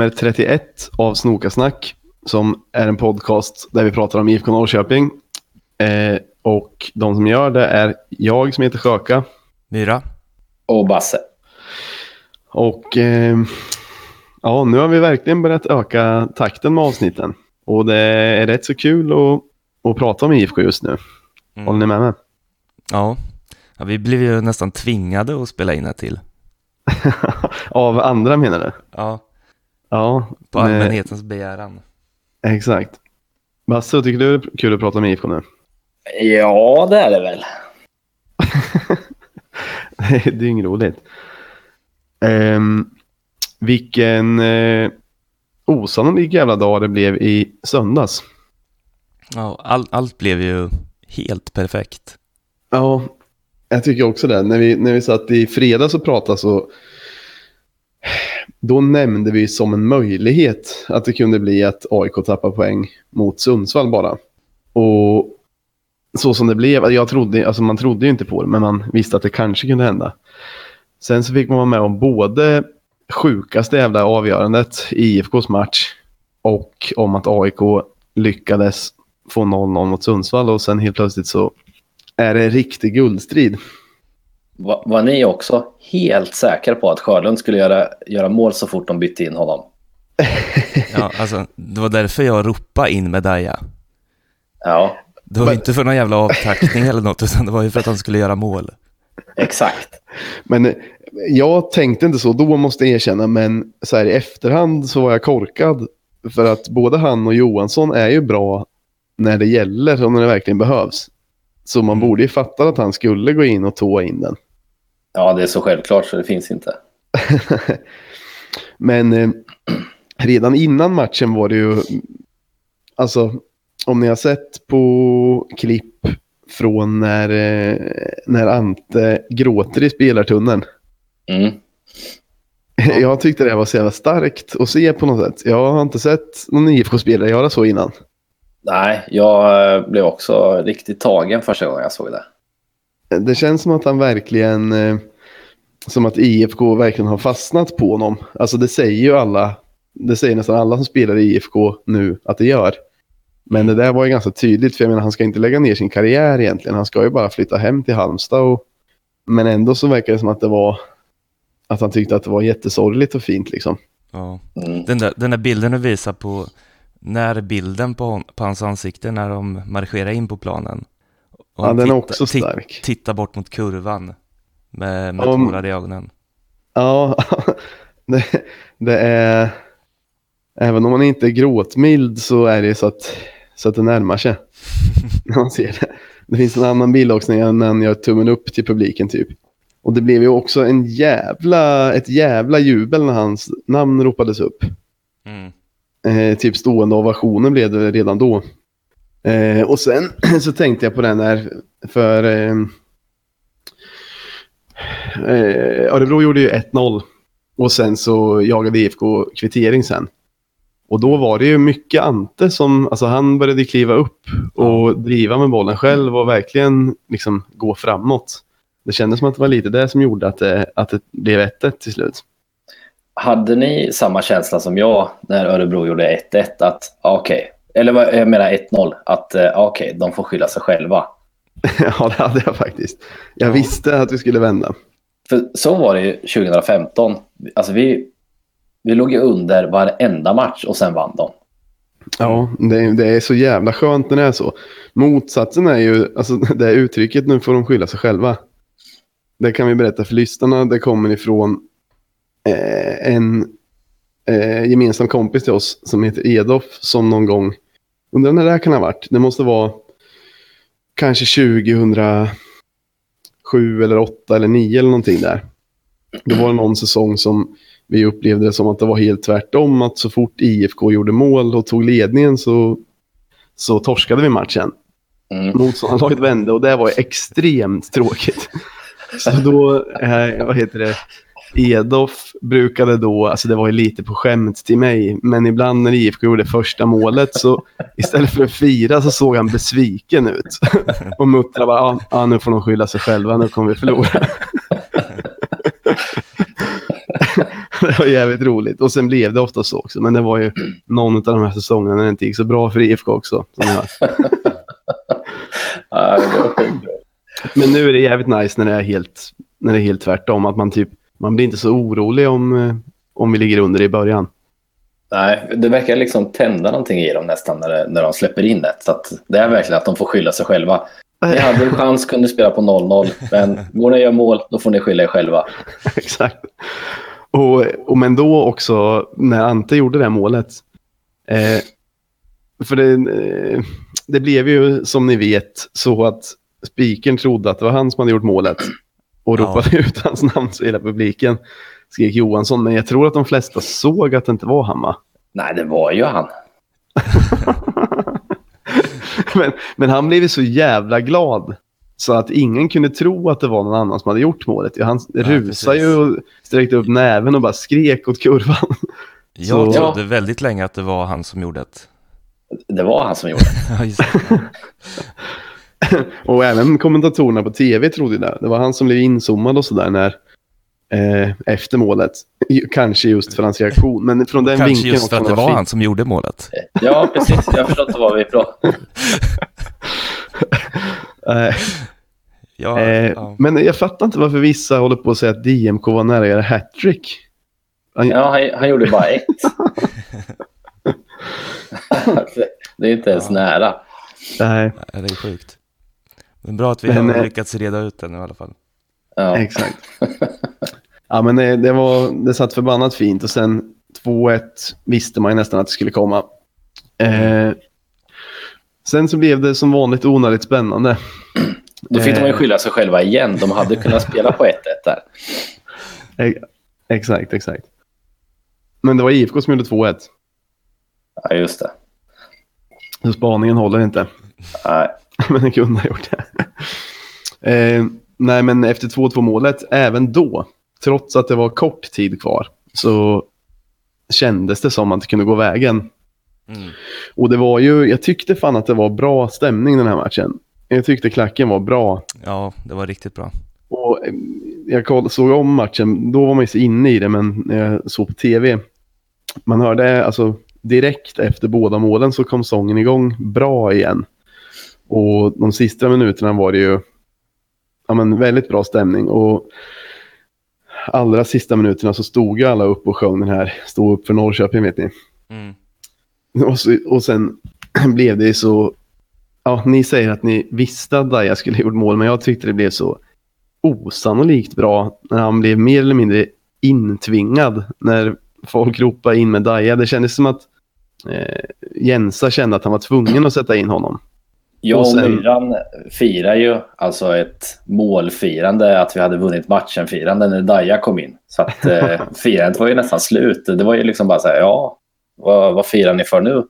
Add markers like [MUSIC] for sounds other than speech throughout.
nummer 31 av Snokasnack som är en podcast där vi pratar om IFK Norrköping. Eh, och de som gör det är jag som heter Sjöka. Myra. Och Basse. Och eh, ja, nu har vi verkligen börjat öka takten med avsnitten. Och det är rätt så kul att, att prata om IFK just nu. Mm. Håller ni med mig? Ja. ja, vi blev ju nästan tvingade att spela in ett till. [LAUGHS] Av andra menar du? Ja, Ja, på med- allmänhetens begäran. exakt. Basse, tycker du det är kul att prata med IFK nu? Ja, det är det väl. [LAUGHS] Det är dyngroligt. Um, vilken uh, osannolik jävla dag det blev i söndags. Ja, all, allt blev ju helt perfekt. Ja, jag tycker också det. När vi, när vi satt i fredags och pratade så då nämnde vi som en möjlighet att det kunde bli att AIK tappar poäng mot Sundsvall bara. Och så som det blev, jag trodde, alltså man trodde ju inte på det, men man visste att det kanske kunde hända. Sen så fick man vara med om både sjukaste jävla avgörandet i IFKs match och om att AIK lyckades få 0-0 mot Sundsvall och sen helt plötsligt så är det en riktig guldstrid. Va, var ni också helt säkra på att Sjölund skulle göra, göra mål så fort de bytte in honom? [LAUGHS] Ja, alltså, det var därför jag ropade in Medaya. Ja, Det var Men- inte för någon jävla avtackning eller något, utan det var ju för att han skulle göra mål. exakt. Men eh, jag tänkte inte så då måste jag erkänna, men så här i efterhand så var jag korkad. För att både han och Johansson är ju bra när det gäller och när det verkligen behövs. Så man Mm. borde ju fatta att han skulle gå in och tåa in den. Ja, det är så självklart så det finns inte. [LAUGHS] Men eh, redan innan matchen var det ju, alltså om ni har sett på klipp från när, eh, när Ante gråter i spelartunneln. Mm. [LAUGHS] Jag tyckte det var så jävla starkt att se på något sätt. Jag har inte sett någon IFK-spelare göra så innan. Nej, jag eh, blev också riktigt tagen första gången jag såg det. Det känns som att han verkligen, eh, som att IFK verkligen har fastnat på honom. Alltså det säger ju alla, det säger nästan alla som spelar i IFK nu att det gör. Men det där var ju ganska tydligt, för jag menar han ska inte lägga ner sin karriär egentligen. Han ska ju bara flytta hem till Halmstad. Och, men ändå så verkar det som att det var, att han tyckte att det var jättesorgligt och fint liksom. Ja. Mm. Den, där, den där bilden du visar på, när bilden på, hon, på hans ansikte när de marscherar in på planen. Och Ja, den är tittar- också stark. Tittar bort mot kurvan med, med Om- tårar i ögonen. Ja, [LAUGHS] det, det är... Även om man inte är gråtmild så är det så att, så att det närmar sig. [LAUGHS] När man ser det. Det finns en annan bild också när han gör tummen upp till publiken typ. Och det blev ju också en jävla, ett jävla jubel när hans namn ropades upp. Mm. Eh, typ stående ovationer blev det redan då. Eh, och sen [CLEARS THROAT] så tänkte jag på den där, för eh, eh, Örebro gjorde ju 1-0 och sen så jagade IFK kvittering sen. Och då var det ju mycket Ante som, alltså han började kliva upp och driva med bollen själv och verkligen liksom gå framåt. Det kändes som att det var lite det som gjorde att det, att det blev 1-1 till slut. Hade ni samma känsla som jag när Örebro gjorde 1-1? Att okej, eller vad- jag menar 1-0, att eh, okej, de får skylla sig själva. [LAUGHS] ja, det hade jag faktiskt. Jag Ja. visste att vi skulle vända. För så var det ju 2015. Alltså vi, vi låg ju under varenda match och sen vann de. Ja, det, det är så jävla skönt när det är så. Motsatsen är ju, alltså [LAUGHS] det här uttrycket nu får de skylla sig själva. Det kan vi berätta för lyssnarna. Det kommer ifrån eh, en eh, gemensam kompis till oss som heter Edof som någon gång, undrar när det här kan ha varit. Det måste vara kanske 2007 eller 8 eller 9 eller någonting där. Det var någon säsong som vi upplevde det som att det var helt tvärtom. Att så fort IFK gjorde mål och tog ledningen så, så torskade vi matchen. Mm. Motståndarlaget vände och det var extremt tråkigt. [LAUGHS] Så då, eh, vad heter det, Edof brukade då, alltså det var ju lite på skämt till mig, men ibland när IFK gjorde första målet så istället för att fira så såg han besviken ut. Och muttrade bara, ja, ja nu får de skylla sig själva, nu kommer vi förlora. [LAUGHS] det var jävligt roligt. Och sen blev det ofta så också. Men det var ju någon av de här säsongerna när det inte gick så bra för IFK också. [LAUGHS] Men nu är det jävligt nice när det är helt, när det är helt tvärtom. Att man typ, man blir inte så orolig om, eh, om vi ligger under i början. Nej, det verkar liksom tända någonting i dem nästan när, det, när de släpper in ett. Så det är verkligen att de får skylla sig själva. Ni hade en chans, kunde spela på 0-0. Men går ni och gör mål, då får ni skylla er själva. [LAUGHS] Exakt. Och, och men då också när Ante gjorde det här målet. Eh, för det, eh, det blev ju som ni vet så att spiken trodde att det var han som hade gjort målet. Och Ja. ropade ut hans namn så hela publiken skrek Johansson. Men jag tror att de flesta såg att det inte var han va? Nej, det var ju han. [LAUGHS] men, men han blev ju så jävla glad. Så att ingen kunde tro att det var någon annan som hade gjort målet. Han rusade precis. ju och sträckte upp näven och bara skrek åt kurvan. [LAUGHS] Jag Så- trodde väldigt länge att det var han som gjorde det. Det var han som gjorde det. [LAUGHS] Ja. [LAUGHS] Och även kommentatorerna på tv trodde det. Det var han som blev inzoomad och sådär när eh, efter målet. Kanske just för hans reaktion. Men från den Kanske vinkeln just för att det var fint. han som gjorde målet. [LAUGHS] Ja, precis. Jag har förstått vad vi pratar [LAUGHS] Eh, Ja, eh, ja. Men jag fattar inte varför vissa håller på att säga att DMK var nära att göra hattrick. Han- Ja, han, han gjorde bara ett. det är inte ens Ja. nära. Nej, Ja, det är sjukt. Men bra att vi Men, har eh, lyckats reda ut det nu i alla fall. Ja. exakt. ja, men det, det, var, det satt förbannat fint och sen 2-1 visste man ju nästan att det skulle komma. Eh, sen så blev det som vanligt onödigt spännande. Då fick de ju Eh. skylla sig själva igen. De hade kunnat spela på 1-1 där. Eh, exakt, exakt. Men det var IFK som gjorde 2-1. Ja, just det. Så spaningen håller inte. Nej. [LAUGHS] men den kunde ha gjort det. eh, nej, men efter 2-2 målet, även då, trots att det var kort tid kvar, så kändes det som att det kunde gå vägen. Mm. Och det var ju, jag tyckte fan att det var bra stämning den här matchen. Jag tyckte klacken var bra. Ja, det var riktigt bra. Och eh, jag såg om matchen, då var man ju så inne i det, men när jag såg på tv, man hörde alltså direkt efter båda målen så kom sången igång bra igen. Och de sista minuterna var det ju ja, men väldigt bra stämning. Och allra sista minuterna så stod ju alla upp och sjöng den här Stå upp för Norrköping vet ni. Mm. Och, så, och sen [CLEARS THROAT] blev det så... Ja, ni säger att ni visste att Daja skulle ha gjort mål, men jag tyckte det blev så osannolikt bra när han blev mer eller mindre intvingad när folk ropade in med Daja. Det kändes som att eh, Jensa kände att han var tvungen att sätta in honom. Jag Och Myran firar ju alltså ett målfirande, att vi hade vunnit matchen-firande när Daja kom in. Så att eh, [LAUGHS] firandet var ju nästan slut. Det var ju liksom bara så här, ja, vad, vad firar ni för nu?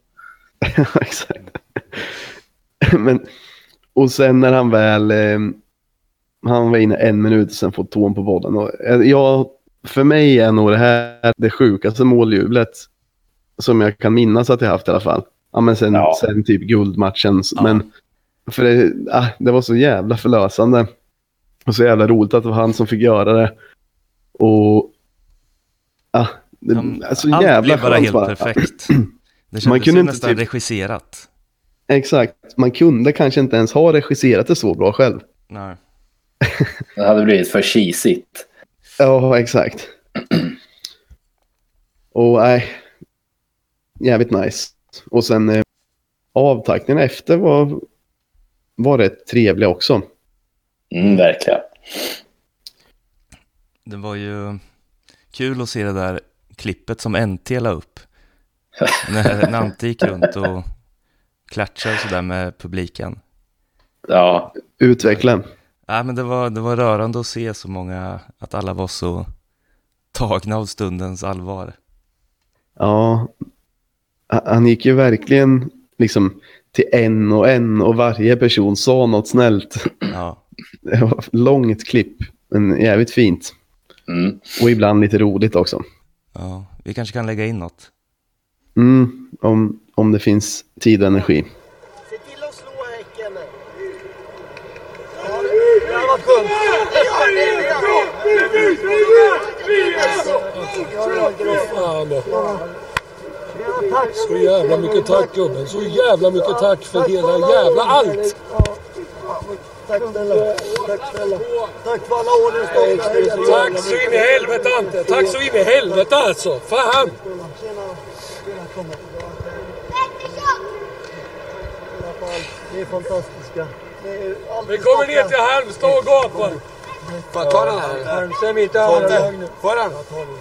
[LAUGHS] Exakt. Men, och sen när han väl... Eh, han var inne en minut och sen fått tån på bollen. Och, eh, jag, för mig är nog det här det sjukaste måljublet som jag kan minnas att jag haft i alla fall. Ja, men sen, Ja. sen typ guldmatchen. Ja. Men för det, ah, det var så jävla förlösande. Och så jävla roligt att det var han som fick göra det. Och... Ah, det, Han, alltså, allt jävla blev bara helt bara. perfekt. [CLEARS THROAT] Det kändes Man kunde ju inte nästan typ- regisserat. Exakt. Man kunde kanske inte ens ha regisserat det så bra själv. Nej. [LAUGHS] Det hade blivit för cheesigt. Ja, exakt. [CLEARS THROAT] Och nej, jävligt nice. Och sen eh, avtackningen efter var, var rätt trevliga också. Mm, verkligen. Det var ju kul att se det där klippet som NT la upp. [LAUGHS] När Nante gick runt och klatschade sådär med publiken. Ja, Utveckla. Ja, men det var, det var rörande att se så många, att alla var så tagna av stundens allvar. Ja, han- gick ju verkligen liksom till en och en och varje person sa något snällt. Ja, Det var ett långt klipp, men jävligt fint. mm. Och ibland lite roligt också. ja, vi kanske kan lägga in något. Mm, om, om det finns tid och energi. Se till att slå Häcken. Ja, det var skönt. Fan då. Så jävla mycket tack gubben. Så jävla mycket tack för hela jävla allt. Tack snälla. Tack snälla. Tack för alla år ni Tack så in i helvete Ante. Tack så in i helvete alltså. Fan. Ni är fantastiska. Vi kommer ner till Halmstad och gapar. Får jag ta den här? Halmström inte nu. Får jag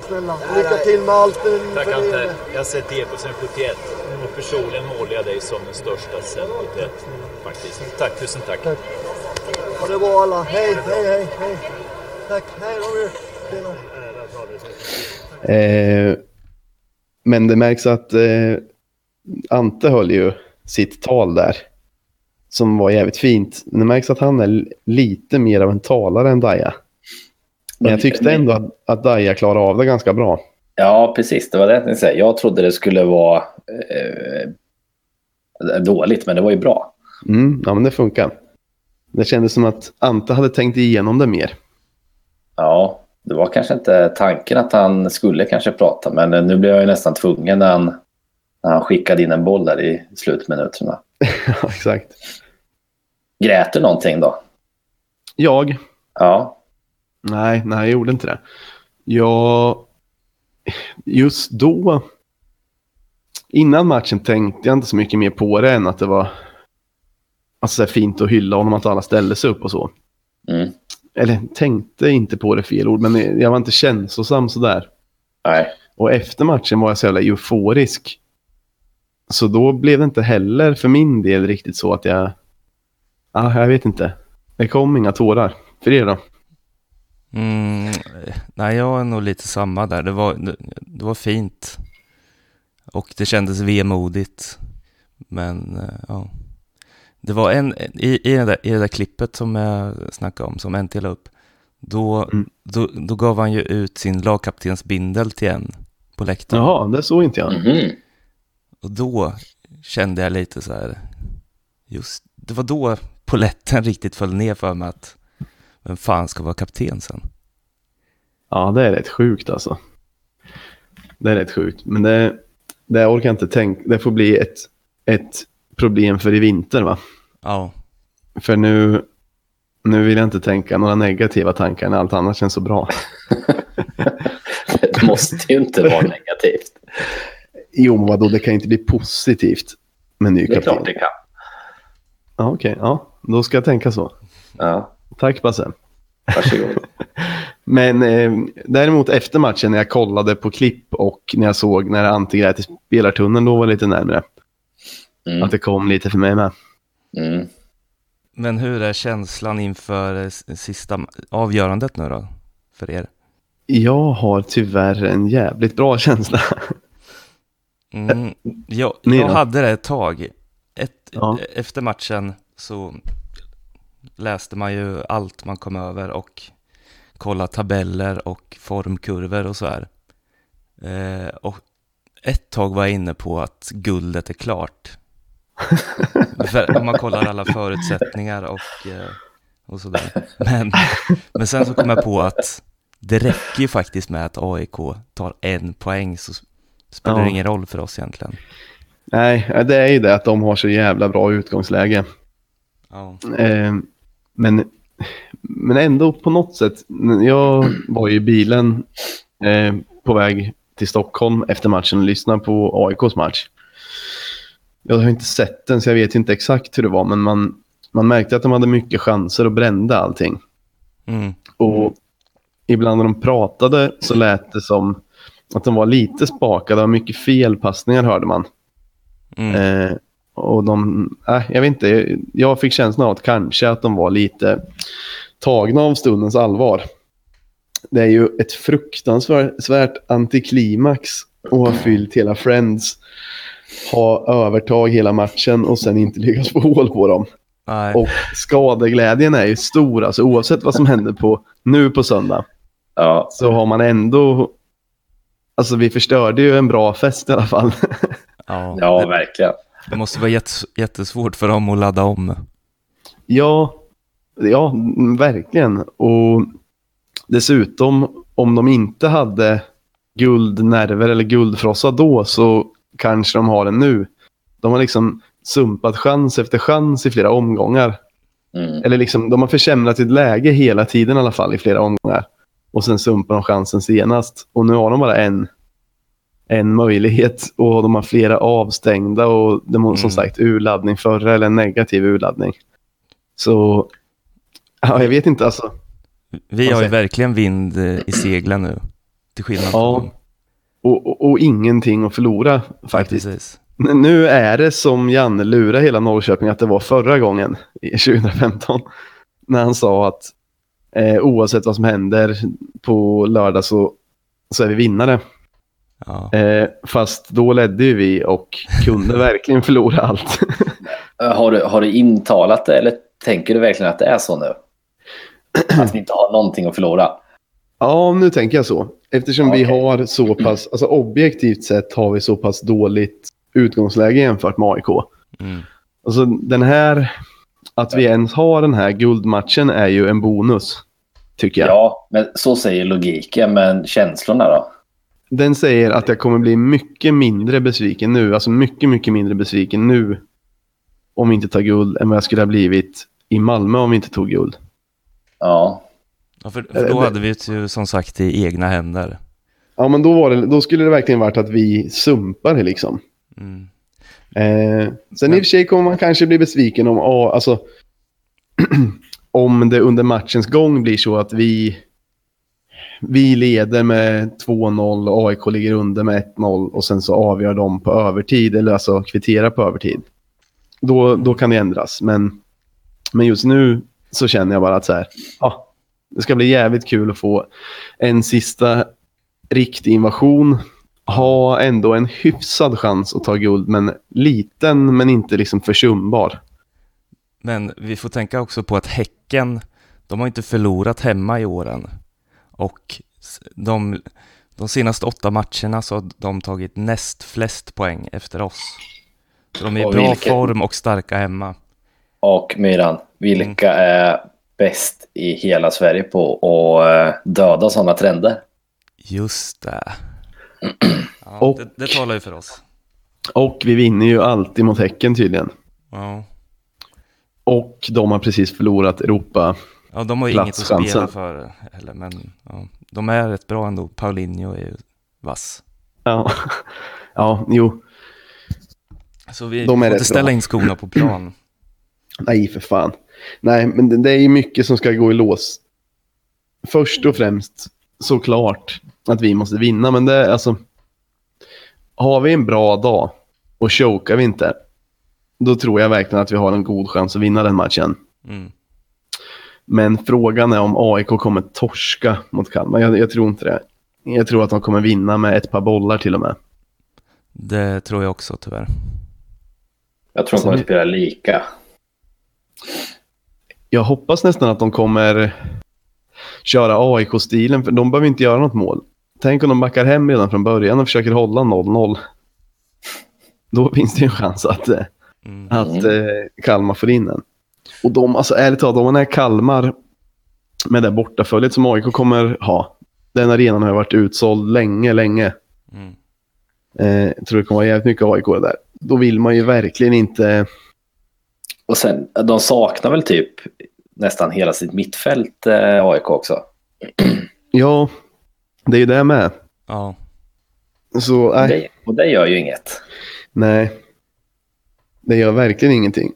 den? Lycka till med allt Tack Ante. er. Jag har sett Eko sedan 71 och personligen målar jag dig som den största sedan 71. Faktiskt. Tack, tusen tack. Ha det bra alla. Hej, hej, hej. hej. Tack. Hej. Tjena. Eh, men det märks att eh, Ante höll ju sitt tal där. Som var jävligt fint. Det märks att han är lite mer av en talare än Daja. Men jag tyckte ändå att, att Daja klarade av det ganska bra. Ja, precis. Det var det jag tänkte säga. Jag trodde det skulle vara eh, dåligt, men det var ju bra. Mm, ja, men det funkar. Det kändes som att Ante hade tänkt igenom det mer. Ja, det var kanske inte tanken att han skulle kanske prata, men nu blev jag ju nästan tvungen när han, när han skickade in en boll där i slutminuterna. [LAUGHS] Ja, exakt. Grät du någonting då? Jag? Ja, Nej, nej, jag gjorde inte det. Jag... Just då... Innan matchen tänkte jag inte så mycket mer på det än att det var alltså, fint att hylla honom, att alla ställde sig upp och så. mm. Eller tänkte inte på det fel ord, men jag var inte känslosam sådär. nej. Och efter matchen var jag så jävla euforisk. Så då blev det inte heller för min del riktigt så att jag... Ja, jag vet inte. Det kom inga tårar. För er då? Mm, nej, jag är nog lite samma där. Det var, det, det var fint. Och det kändes vemodigt. Men eh, ja. Det var en, i, i, det där, i det där klippet som jag snackade om, som en la upp. Då, Mm. då, då gav han ju ut sin lagkaptensbindel till en på läktaren. Jaha, det såg inte jag. Mhm. Och då kände jag lite så här, just, det var då poletten [LAUGHS] riktigt föll ner för mig att vem fan ska vara kapten sen? Ja, det är rätt sjukt alltså. Det är rätt sjukt. Men det, det orkar jag inte tänka. Det får bli ett, ett problem för i vinter va? Ja, För nu, nu vill jag inte tänka några negativa tankar när allt annat känns så bra. [LAUGHS] Det måste ju inte vara negativt. Jo, men vadå, det kan inte bli positivt med ny Det är klart kapten. det kan. Ja, okej. Ja, då ska jag tänka så. Ja, Tack Basse. varsågod. [LAUGHS] Men eh, däremot efter matchen när jag kollade på klipp och när jag såg när Ante grät i spelartunneln, då var jag lite närmare. Mm. Att det kom lite för mig med. Mm. men hur är känslan inför eh, sista avgörandet nu då, för er? Jag har tyvärr en jävligt bra känsla. Mm, jag, jag hade det ett tag. Ett, Ja. Efter matchen så läste man ju allt man kom över och kollade tabeller och formkurvor och så här. Eh, och ett tag var jag inne på att guldet är klart. [LAUGHS] För om man kollar alla förutsättningar och, eh, och sådär. Men, men sen så kom jag på att det räcker ju faktiskt med att AIK tar en poäng så spelar Ja. ingen roll för oss egentligen. Nej, det är ju det att de har så jävla bra utgångsläge. Ja. Eh, men, men ändå på något sätt. Jag var i bilen eh, på väg till Stockholm efter matchen och lyssnade på AIKs match. Jag har inte sett den så jag vet inte exakt hur det var men man, man märkte att de hade mycket chanser och brände allting. Mm. Och ibland när de pratade så lät det som att de var lite spakade och mycket felpassningar hörde man. Mm. Eh, och de, äh, jag vet inte, jag fick känslan av att kanske att de var lite tagna av stundens allvar. Det är ju ett fruktansvärt antiklimax att ha fyllt hela Friends, ha övertag hela matchen och sen inte lyckas få hål på dem. Nej. Och skadeglädjen är ju stor, alltså oavsett vad som händer på, nu på söndag Ja, så har man ändå, alltså vi förstörde ju en bra fest i alla fall. ja. ja Det, verkligen. det måste vara jättes, jättesvårt för dem att ladda om. Ja, ja, verkligen. Och dessutom, om de inte hade guldnerver eller guldfrossa då så kanske de har det nu. De har liksom sumpat chans efter chans i flera omgångar. Mm. Eller liksom, de har försämrat sitt läge hela tiden i alla fall i flera omgångar. Och sen sumpar de chansen senast. Och nu har de bara en, en möjlighet och de har flera avstängda och de har som Mm. sagt urladdning förra eller en negativ urladdning. Så ja, jag vet inte alltså. Vi har ju säger- verkligen vind eh, i seglen nu. Till skillnad Ja, från dem. Och, och, och ingenting att förlora faktiskt. Precis. Nu är det som Janne lurade hela Norrköping att det var förra gången i [LAUGHS] 2015. När han sa att eh, oavsett vad som händer på lördag så, så är vi vinnare. Ja. Eh, fast då ledde ju vi och kunde [LAUGHS] verkligen förlora allt. Eh, Har du, har du intalat det eller tänker du verkligen att det är så nu? [CLEARS THROAT] Att vi inte har någonting att förlora? ja, nu tänker jag så. Eftersom vi Okej. har så [CLEARS THROAT] pass, alltså objektivt sett har vi så pass dåligt utgångsläge jämfört med AIK. Mm. Alltså den här, att vi ens har den här guldmatchen är ju en bonus. Tycker jag. Ja, men så säger logiken, men känslorna då? Den säger att jag kommer bli mycket mindre besviken nu. Alltså mycket, mycket mindre besviken nu. Om vi inte tar guld än vad jag skulle ha blivit i Malmö om vi inte tog guld. Ja, Ja, för, för då Eh, hade vi det ju som sagt i egna händer. Ja, men då, var det, då skulle det verkligen varit att vi sumpar det liksom. Mm. Eh, sen i och för sig kommer man kanske bli besviken om, ja, alltså, [CLEARS THROAT] om det under matchens gång blir så att vi, vi leder med 2-0 och AIK ligger under med 1-0 och sen så avgör de på övertid, eller alltså kvitterar på övertid. Då, då kan det ändras, men, men just nu så känner jag bara att så här, ja, det ska bli jävligt kul att få en sista riktig invasion ha ändå en hyfsad chans att ta guld, men liten men inte liksom försumbar. Men vi får tänka också på att Häcken, de har inte förlorat hemma i åren. Och de, de senaste åtta matcherna så har de tagit näst flest poäng efter oss. Så de är i bra vilken- form och starka hemma. och Myran, vilka är bäst i hela Sverige på att eh, döda sådana trender? Just det. Ja, Och- det, det talar ju för oss. Och vi vinner ju alltid mot Häcken tydligen. Ja. Och de har precis förlorat Europa. Ja, de har ju inget att spela för heller, men ja, de är rätt bra ändå. Paulinho är ju vass. Ja, ja jo. Så vi De får inte ställa bra. in skorna på plan. [CLEARS THROAT] Nej, för fan. Nej, men det, det är ju mycket som ska gå i lås. Först och främst såklart att vi måste vinna, men det är alltså... Har vi en bra dag och chokar vi inte, då tror jag verkligen att vi har en god chans att vinna den matchen. Mm. Men frågan är om AIK kommer torska mot Kalmar. Jag, jag tror inte det. Jag tror att de kommer vinna med ett par bollar till och med. Det tror jag också tyvärr. Jag tror de kommer att spela lika. Jag hoppas nästan att de kommer köra AIK-stilen, för de behöver inte göra något mål. Tänk om de backar hem redan från början och försöker hålla 0-0. Då finns det ju en chans att, eh, Mm. att eh, Kalmar får in en. Och de, alltså ärligt talat, om man är Kalmar med det bortaföljet som AIK kommer ha. Den arenan har varit utsåld länge, länge. Mm. Eh, jag tror det kommer vara jävligt mycket AIK där. Då vill man ju verkligen inte... Och sen, de saknar väl typ nästan hela sitt mittfält, eh, AIK också. Ja, det är ju det med. Ja. Så nej, Det, och det gör ju inget. nej. Det gör verkligen ingenting.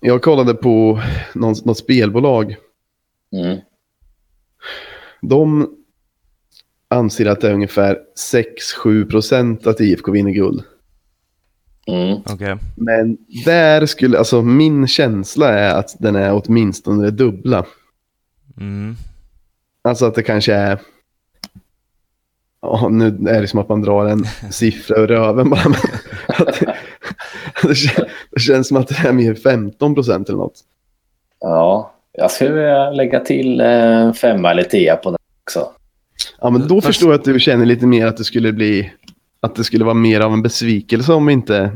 Jag kollade på någon, något spelbolag. Mm. De anser att det är ungefär 6-7 procent att IFK vinner guld. Mm. Okej. Men där skulle, alltså min känsla är att den är åtminstone det dubbla. Mm. Alltså att det kanske är... Ja, nu är det som att man drar en [LAUGHS] siffra ur röven bara. Men att det, [LAUGHS] det, kän- det känns som att det är mer 15 procent eller något. Ja, jag skulle vilja lägga till eh, femma eller tia på den också. Ja, men då Fast- förstår jag att du känner lite mer att det skulle bli... Att det skulle vara mer av en besvikelse om vi inte,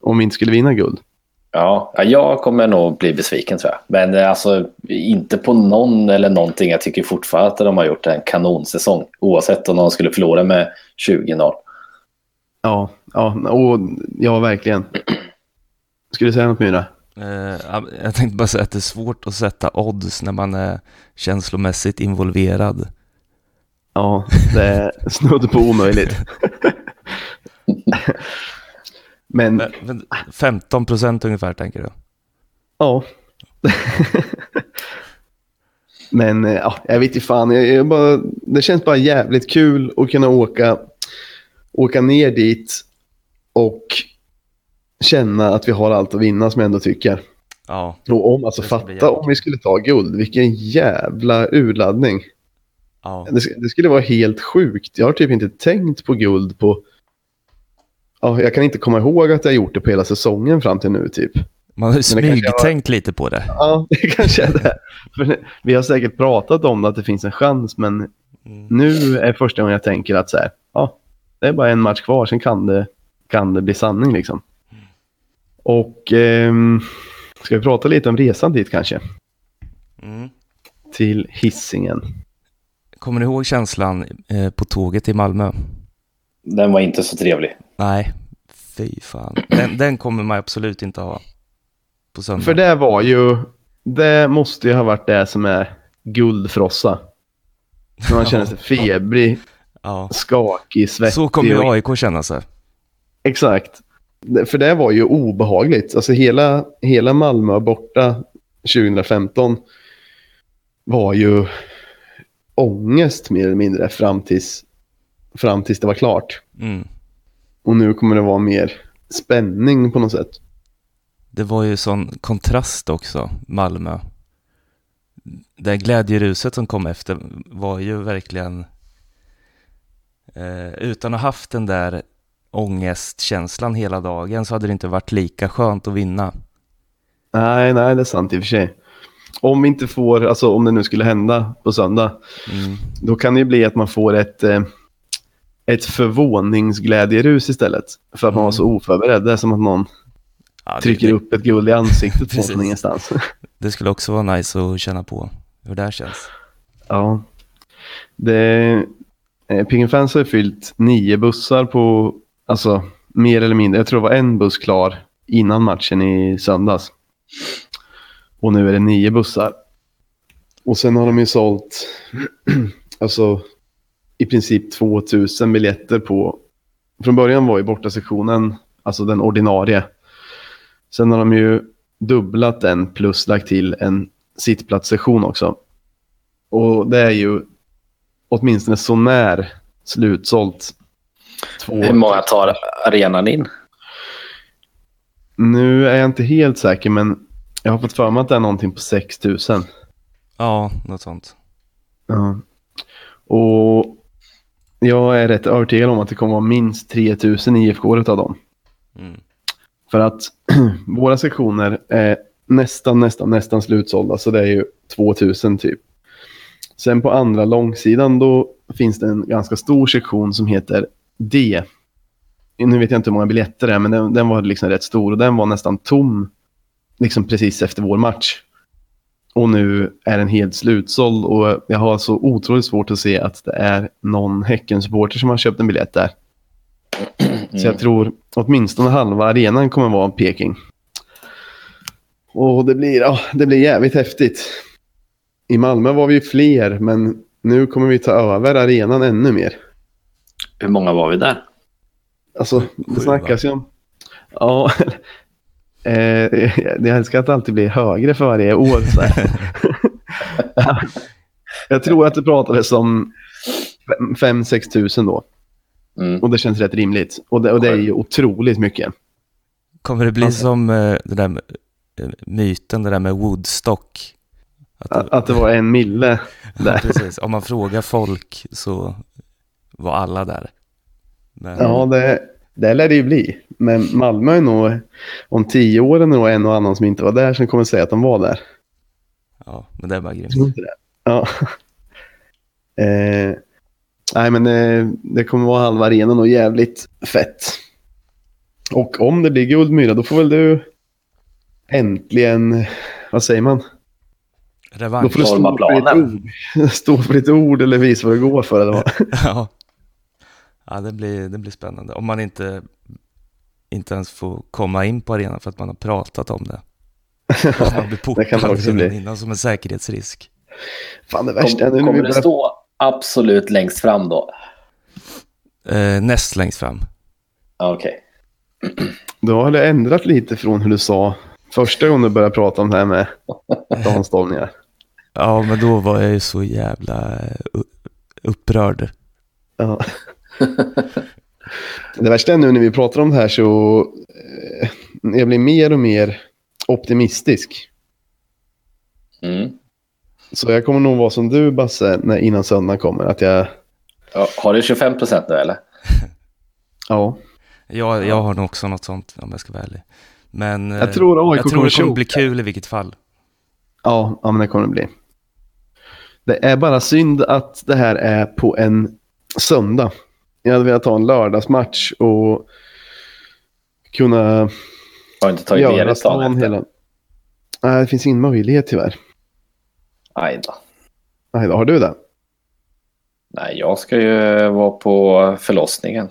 om vi inte skulle vinna guld. Ja, ja, jag kommer nog bli besviken tror jag. Men eh, alltså inte på någon eller någonting. Jag tycker fortfarande att de har gjort en kanonsäsong. Oavsett om de skulle förlora med 20-0. Ja, ja, och, ja verkligen. Skulle du säga något Myra? Eh, ja, jag tänkte bara säga att det är svårt att sätta odds när man är känslomässigt involverad. Ja, det är [LAUGHS] snudd på omöjligt. [LAUGHS] Men Men, men 15 procent ungefär tänker du? ja. [LAUGHS] Men eh, ja, jag vet inte fan. Jag, jag bara, det känns bara jävligt kul att kunna åka, åka ner dit och känna att vi har allt att vinna som jag ändå tycker. Ja, Och om, alltså fatta om vi skulle ta guld. Vilken jävla urladdning. ja. Det, det skulle vara helt sjukt. Jag har typ inte tänkt på guld på... Ja, jag kan inte komma ihåg att jag gjort det på hela säsongen fram till nu typ. Man har smygtänkt lite på det. Ja, [LAUGHS] det kanske är det. För vi har säkert pratat om att det finns en chans, men Mm. nu är första gången jag tänker att så här, ja, det är bara en match kvar, sen kan det, kan det bli sanning liksom. Och ehm, ska vi prata lite om resan dit kanske? Mm. Till hissingen. Kommer ni ihåg känslan eh, på tåget i Malmö? Den var inte så trevlig. Nej, fy fan. Den, den kommer man absolut inte ha på söndag. För det var ju, det måste ju ha varit det som är guldfrossa. När man [LAUGHS] känner sig febrig, ja. skakig, svettig. Så kommer ju AIK känna sig. Exakt. För det var ju obehagligt. Alltså hela, hela Malmö borta 2015 var ju ångest mer eller mindre fram tills, fram tills det var klart. Mm. Och nu kommer det vara mer spänning på något sätt. Det var ju sån kontrast också, Malmö. Det glädjeruset som kom efter var ju verkligen, eh, utan att ha haft den där ångestkänslan hela dagen så hade det inte varit lika skönt att vinna. Nej, nej, det är sant i och för sig. Om vi inte får, alltså om det nu skulle hända på söndag, Mm. då kan det ju bli att man får ett, eh, ett förvåningsglädjerus istället. För att man var så oförberedd. Det är som att någon Ja, trycker det, upp ett guld i ansiktet [LAUGHS] på från ingenstans. [LAUGHS] det skulle också vara nice att känna på hur det här känns. ja. Det, eh, Pingen Fans har fyllt nio bussar på, alltså mer eller mindre. Jag tror det var en buss klar innan matchen i söndags. Och nu är det nio bussar. Och sen har de ju sålt, [CLEARS THROAT] alltså i princip 2000 biljetter på, från början var ju bortasektionen, alltså den ordinarie. Sen har de ju dubblat den plus lagt till en sittplatssektion också. Och det är ju åtminstone så när slutsålt. Två. Hur många tar arenan in? Nu är jag inte helt säker men jag har fått för mig att det är någonting på 6000. Ja, något sånt. Ja. Och jag är rätt övertygad om att det kommer vara minst 3000 IFK av dem. Mm. För att [CLEARS THROAT] våra sektioner är nästan, nästan, nästan slutsålda. Så det är ju 2000 typ. Sen på andra långsidan då finns det en ganska stor sektion som heter D. Nu vet jag inte hur många biljetter det är, men den, den var liksom rätt stor och den var nästan tom liksom precis efter vår match. Och nu är den helt slutsåld och jag har så otroligt svårt att se att det är någon Häckensupporter som har köpt en biljett där. Så jag tror åtminstone halva arenan kommer vara Peking. Och det blir, ja, det blir jävligt häftigt. I Malmö var vi fler, men nu kommer vi ta över arenan ännu mer. Hur många var vi där? Alltså, Sju, det snackas ju om... Ja, eh, [LAUGHS] jag älskar att det alltid blir högre för varje år. Så här. [LAUGHS] jag tror att det pratades om 5-6 tusen då. Mm. Och det känns rätt rimligt. Och det, och det är ju otroligt mycket. Kommer det bli Alltså- som eh, det där med, eh, myten, det där med Woodstock? Att Att, att det var en mille [LAUGHS] där. precis. Om man frågar folk så var alla där. Men, Ja, det, det lär det ju bli. Men Malmö är nog, om tio år är nog en och annan som inte var där som kommer säga att de var där. ja, men det är bara grymt. Tror inte det? Ja. [LAUGHS] Eh, nej, men eh, det kommer vara halva arenan och jävligt fett. Och om det blir guldmyra, då får väl du äntligen, vad säger man? Då Revansch. får du stå för, ord. [LAUGHS] stå för ditt ord eller visa vad det går för. Eller vad? [LAUGHS] Ja, ja det, blir, det blir spännande. Om man inte, inte ens får komma in på arenan för att man har pratat om det. Att [LAUGHS] man blir Det kan det portad också bli. innan som en säkerhetsrisk. Fan det värsta är nu kommer det stå absolut längst fram då? Eh, näst längst fram. Ja, Okej. [CLEARS THROAT] Då har det ändrat lite från hur du sa första gången du började prata om det här med damståndningar. [LAUGHS] Ja, men då var jag ju så jävla upprörd. Ja. [LAUGHS] Det värsta är nu när vi pratar om det här så eh, jag blir mer och mer optimistisk. Mm. Så jag kommer nog vara som du Basse när, innan söndagen kommer. Att jag, Ja, har du 25 procent nu eller? [LAUGHS] ja. Jag, jag har nog också något sånt om jag ska vara ärlig. Men eh, Jag tror AIK jag tror det kommer bli kul i vilket fall. Ja, ja, men det kommer det bli. Det är bara synd att det här är på en söndag. Jag hade velat ha en lördagsmatch och kunna Har inte tagit göra ledigt dagen efter? hela... Nej, det finns ingen möjlighet tyvärr. Aj då. Nej, då har du det? Nej, jag ska ju vara på förlossningen.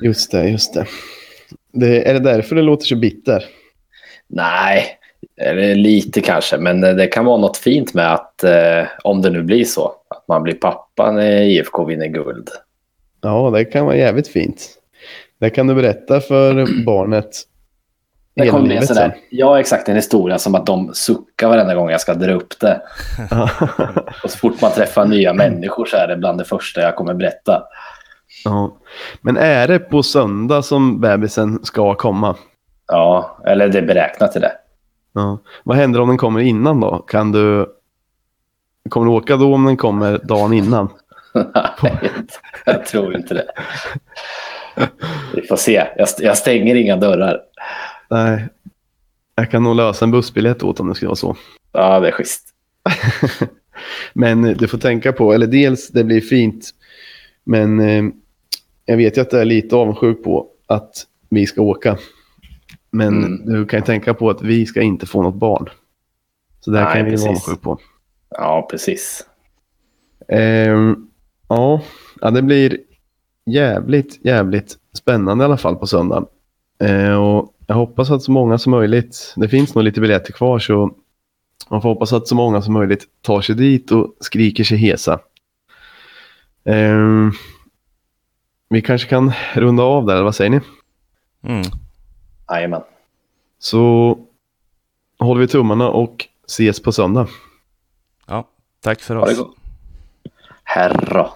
Just det, just det. det. Är det därför det låter så bitter? Nej, eller lite kanske, men det kan vara något fint med att eh, om det nu blir så, att man blir pappa när IFK vinner guld. Ja, det kan vara jävligt fint. Det kan du berätta för [CLEARS THROAT] barnet Det hela kommer bli en livet sån sen. där, ja exakt, en historia som att de suckar varenda gång jag ska dra upp det. [LAUGHS] Och så fort man träffar nya människor så är det bland det första jag kommer berätta. ja. Men är det på söndag som bebisen ska komma? Ja, eller det är beräknat till det. Ja. Vad händer om den kommer innan då? Kan du... Kommer du åka då om den kommer dagen innan? Nej, jag tror inte det. Vi får se. Jag, jag stänger inga dörrar. Nej. Jag kan nog lösa en bussbiljett åt om det skulle vara så. Ja, det är schysst. [LAUGHS] Men du får tänka på, eller dels det blir fint, men eh, jag vet ju att du är lite avundsjuk på att vi ska åka. Men Mm. du kan ju tänka på att vi ska inte få något barn. Så det här Nej, kan vi precis. vara avundsjuk på. Ja, precis. Ehm, ja, ja, det blir jävligt, jävligt spännande i alla fall på söndag. Eh, och jag hoppas att så många som möjligt, det finns nog lite biljetter kvar så man får hoppas att så många som möjligt tar sig dit och skriker sig hesa. Ehm, vi kanske kan runda av där, vad säger ni? Mm. Jajamän. Så håller vi tummarna och ses på söndag. Ja, tack för oss. Herra.